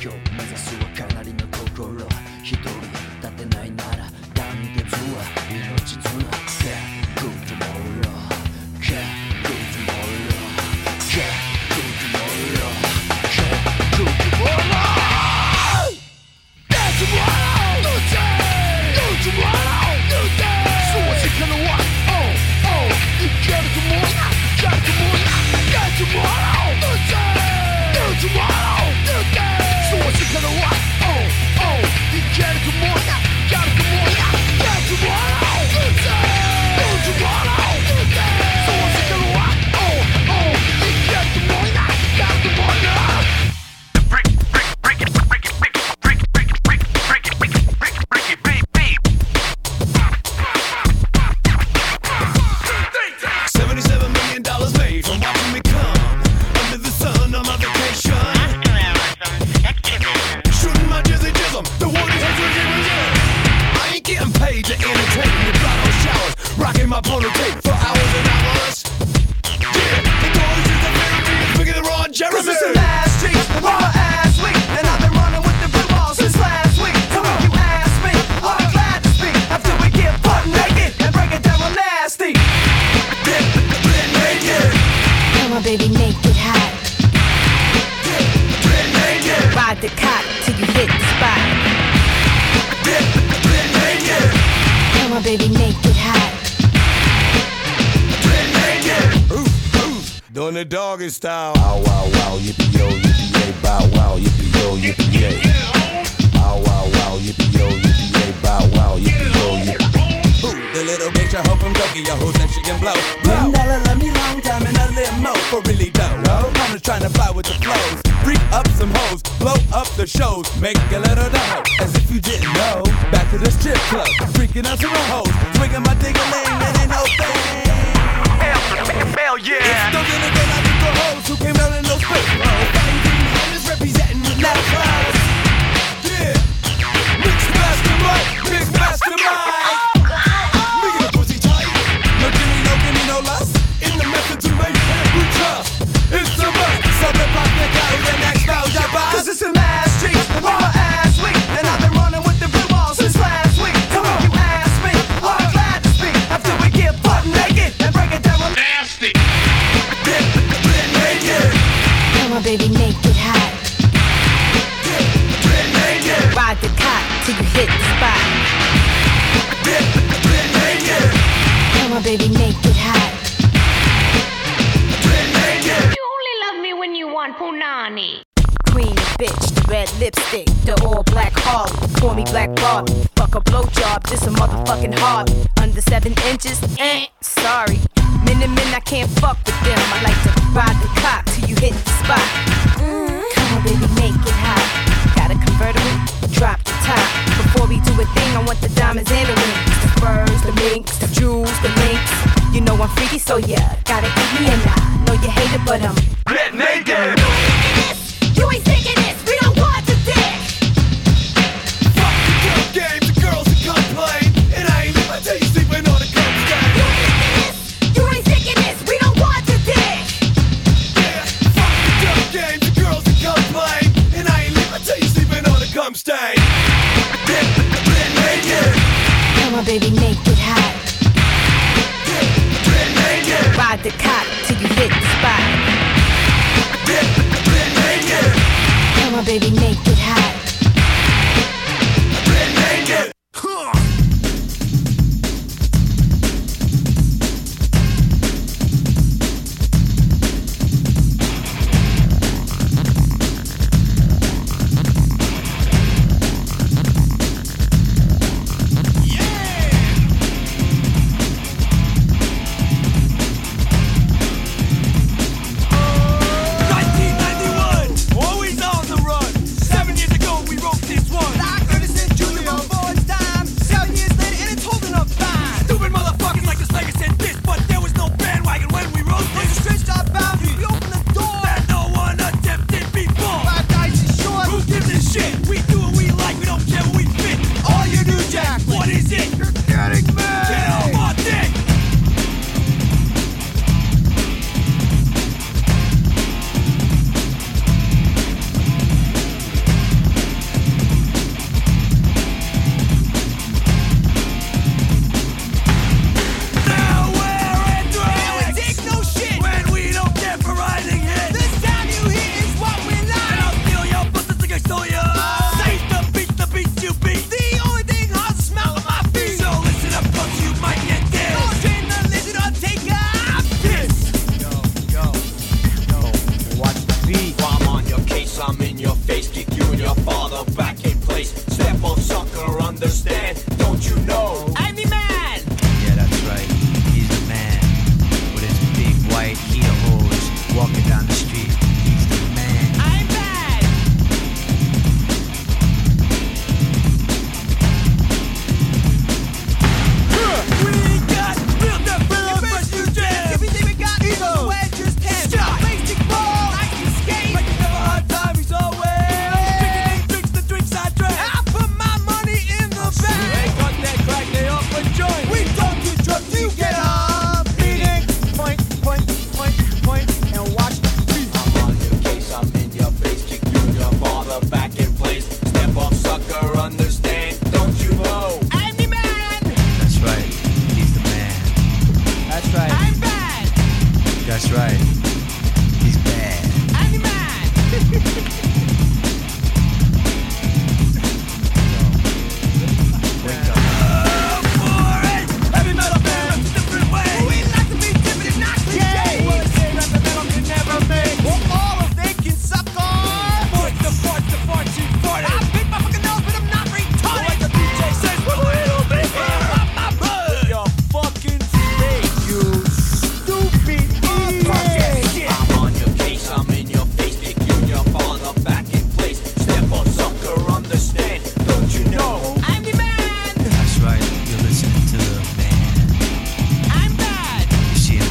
今目指すはかなりの心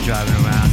driving around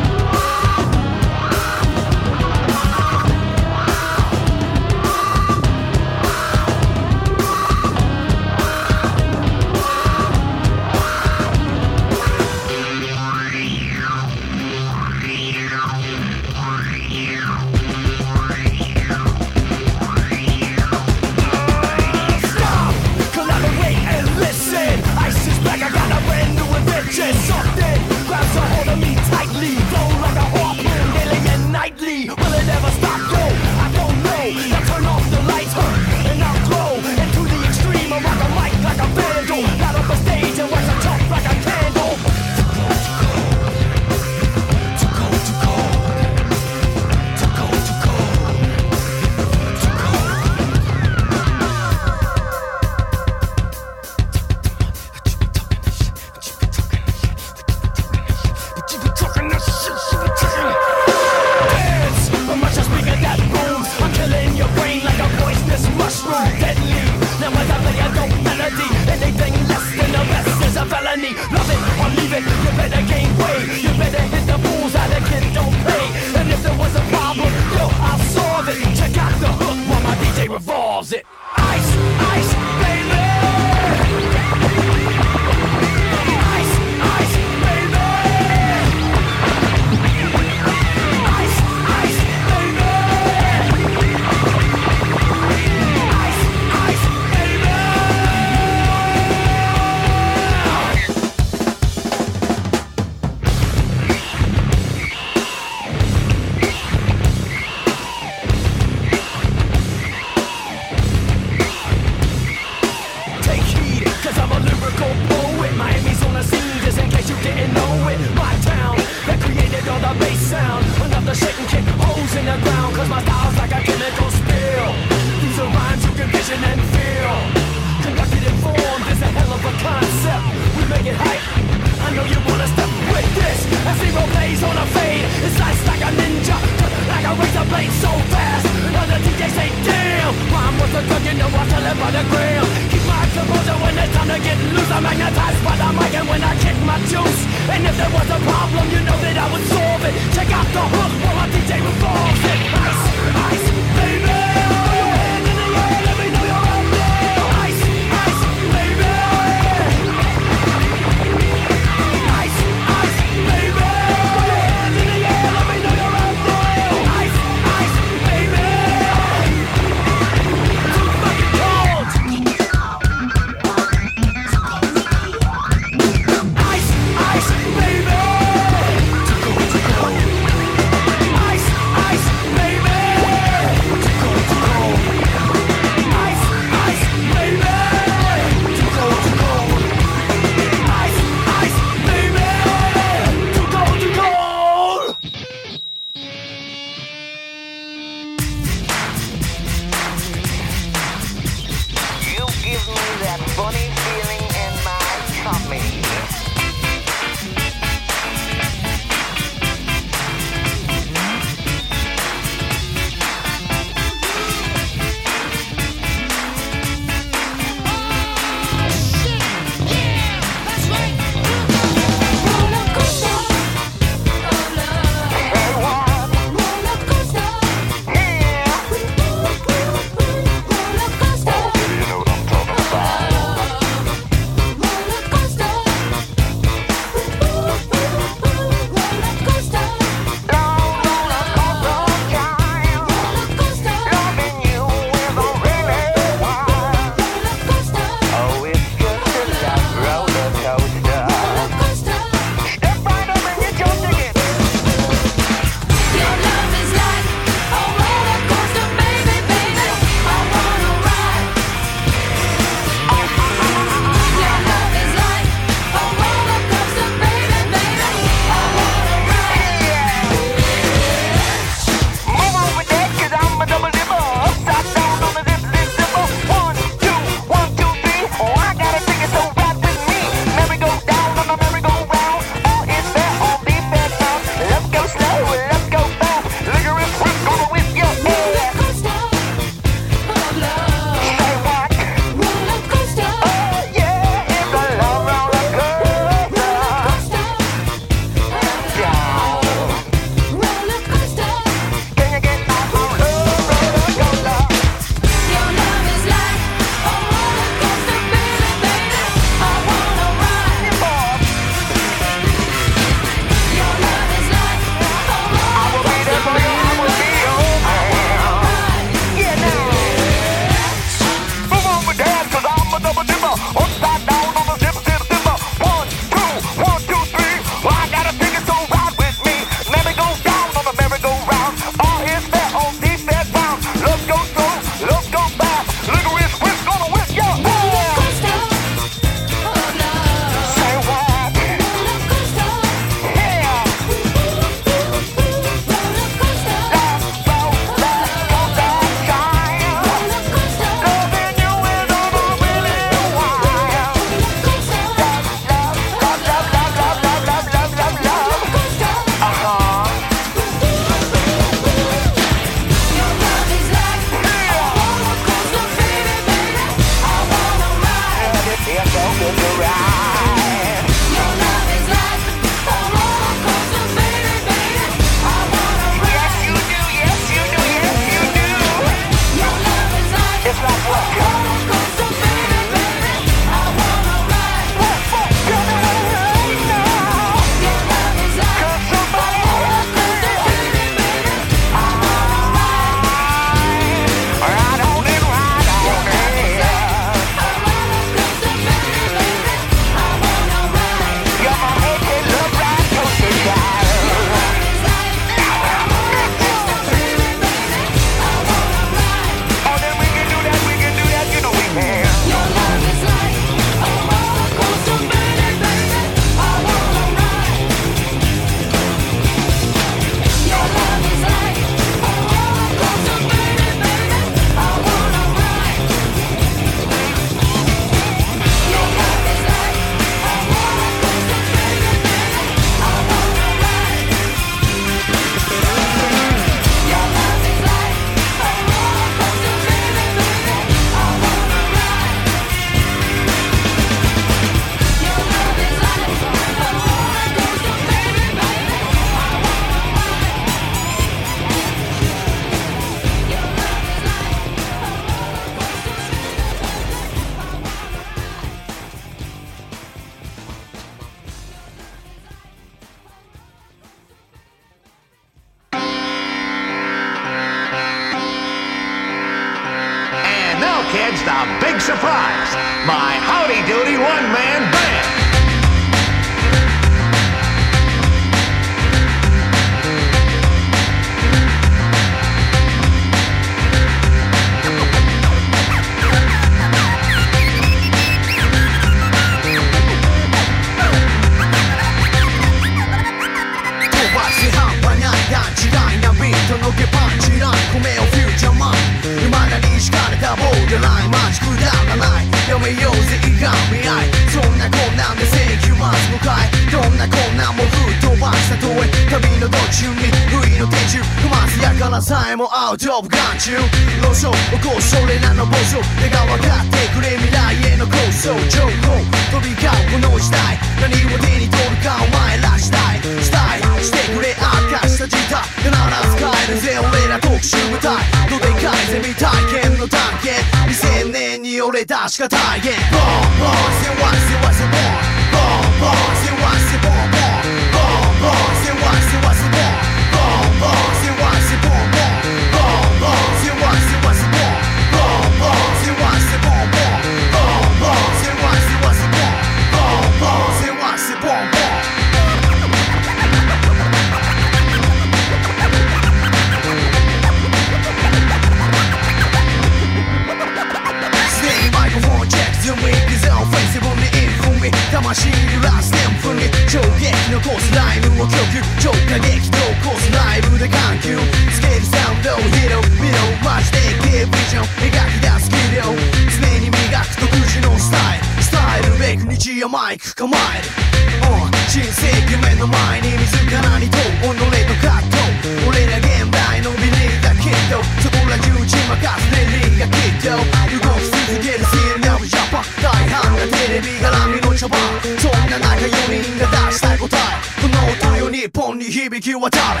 我炸了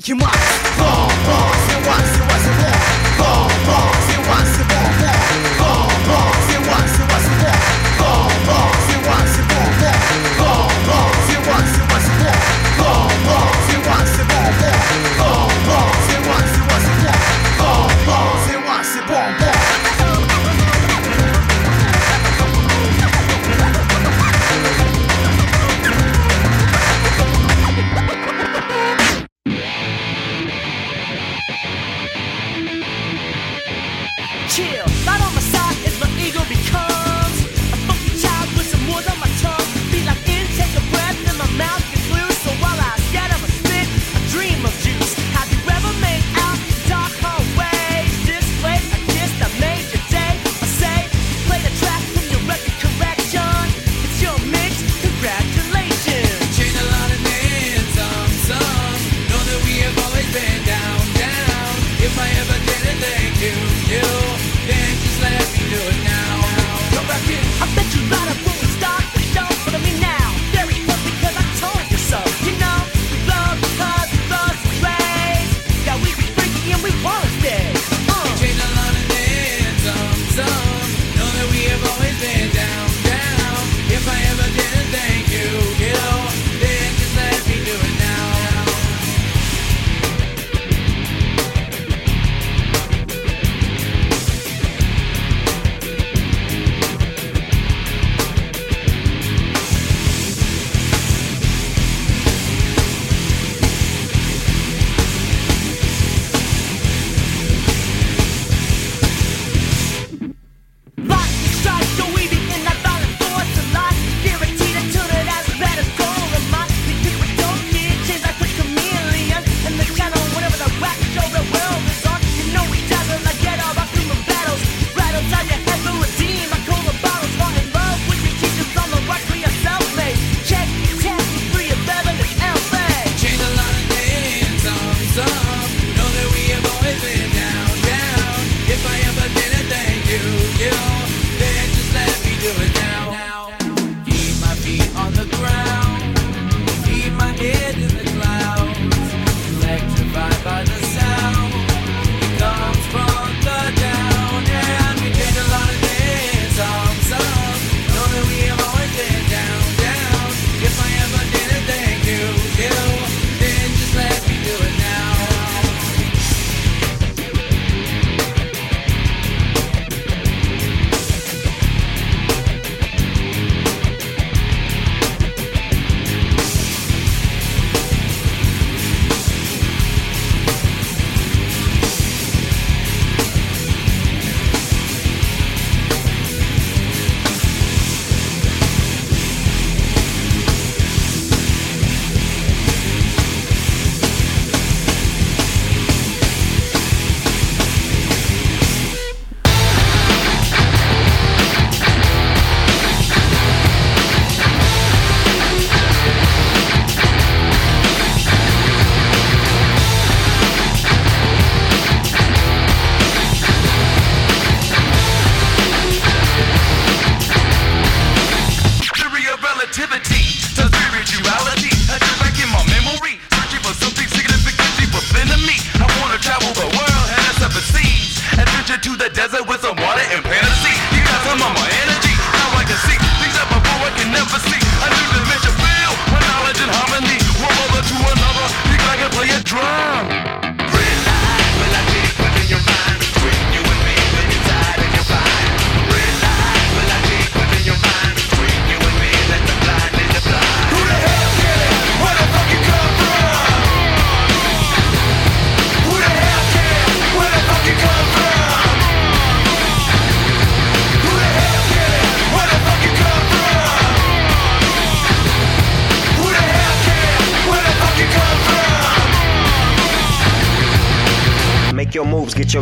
外し Drive!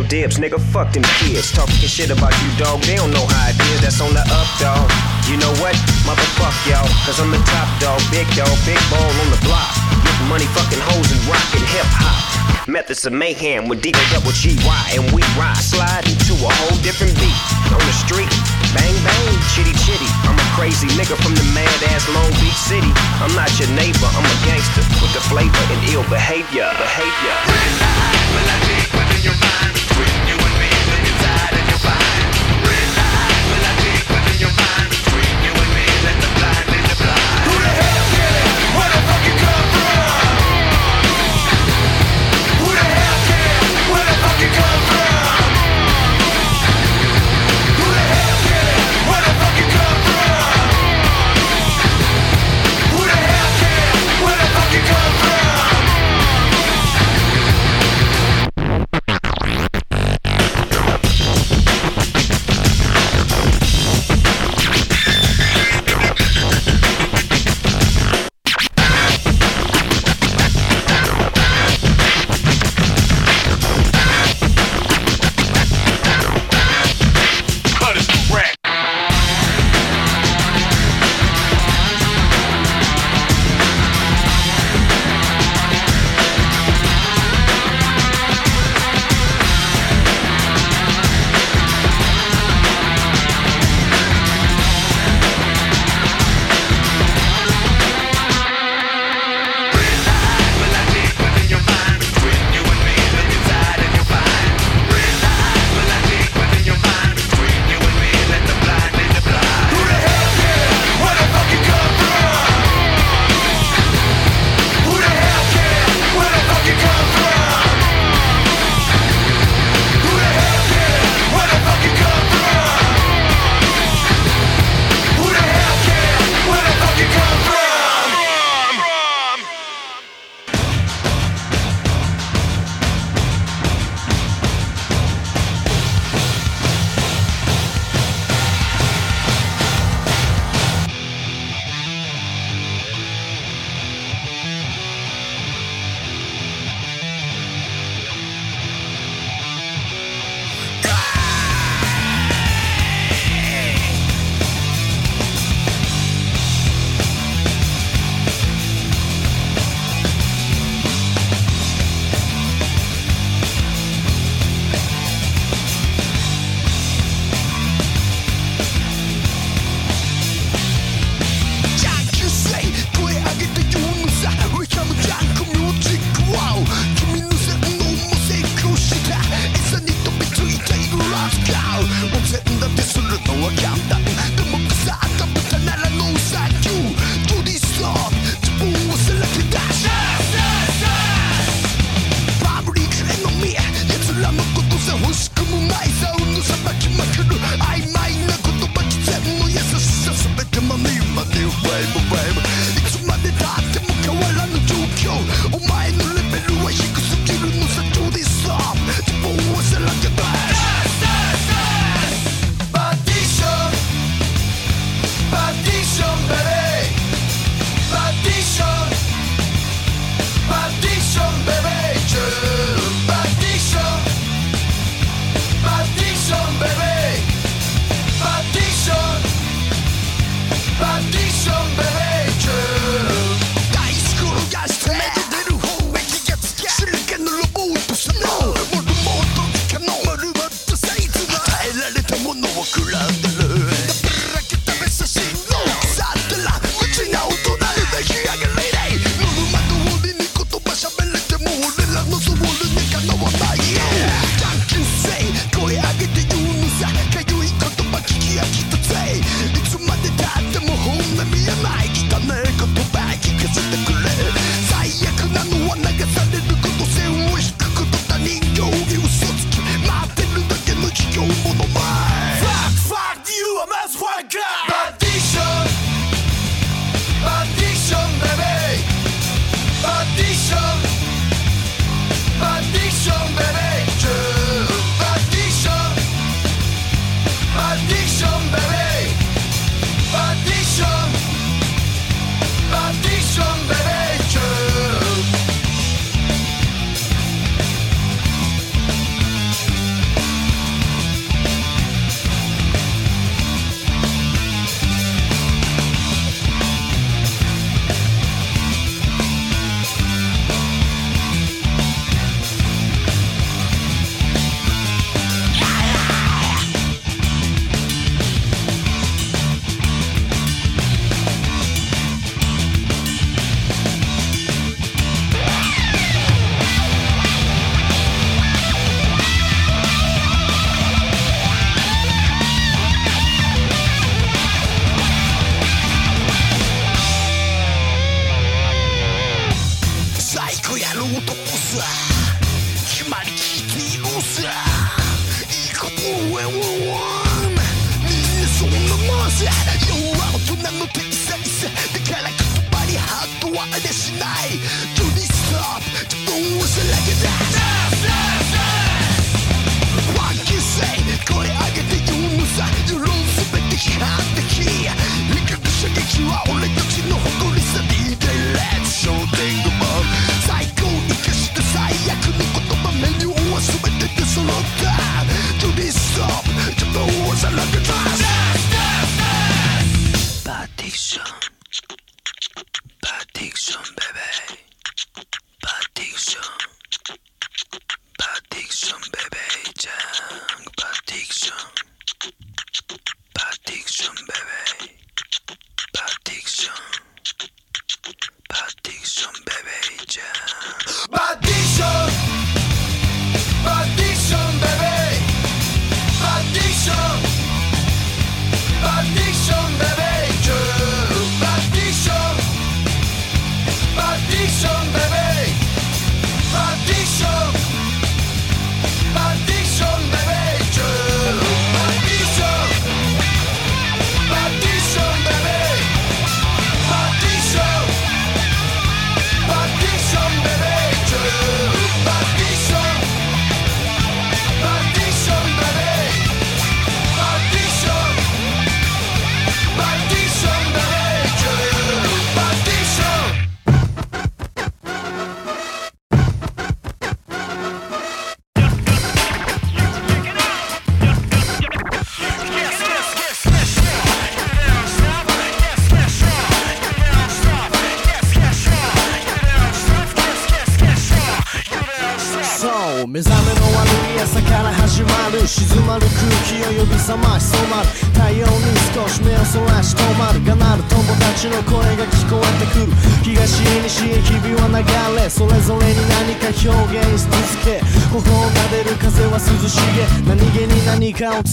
Get your nigga. Fuck them kids. Talking shit about you, dog. They don't know how it is. That's on the up, dog. You know what? Motherfuck y'all. Cause I'm the top dog. Big dog. Big ball on the block. Getting money, fucking hoes, and rockin' hip hop. Methods of mayhem with D double G Y. And we ride. Slide into a whole different beat. On the street. Bang bang. Chitty chitty. I'm a crazy nigga from the mad ass Long Beach City. I'm not your neighbor. I'm a gangster with the flavor and ill behavior. Behavior free.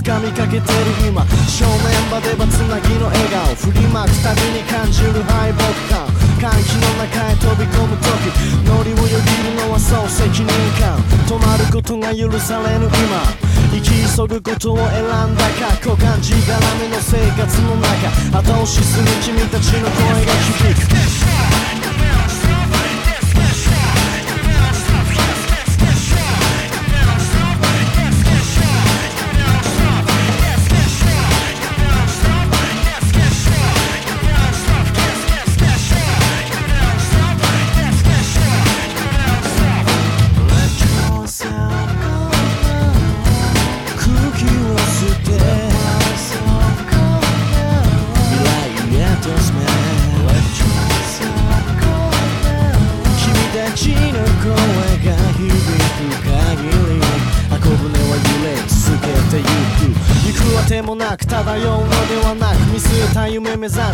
掴みかけて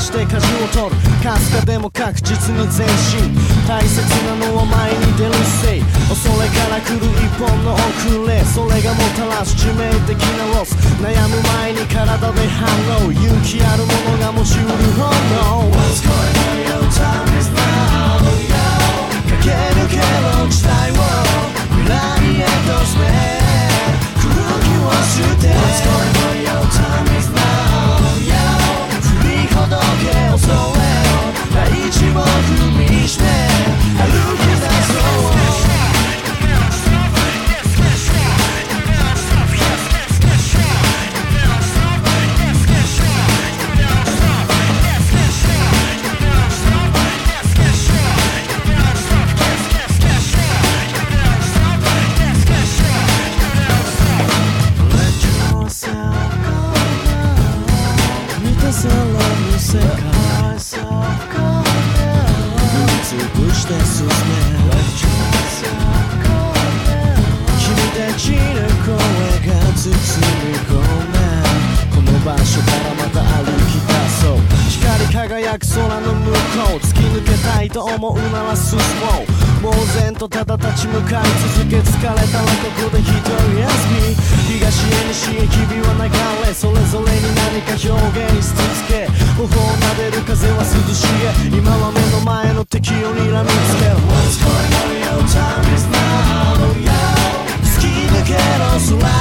して舵を取る。かすかでも確実に前進。大切なのは前に出るせい。恐れから来る一本の遅れ。それがもたらす致命的なロス。悩む前に体で反応。勇気ある者が持ちうる本能 What's going on your time is now yo 駆け抜けろ時代を未来へと進め空気を吸って What's going on your time is now け恐れを大地を思うなら進もう呆然とただ立ち向かい続け疲れたらここで一人休み東へ西へ日々は流れ。それぞれに何か表現し続け。頬を撫でる風は涼しげ今は目の前の敵を睨みつけ。る What's going on your time is now yo 突き抜けろ空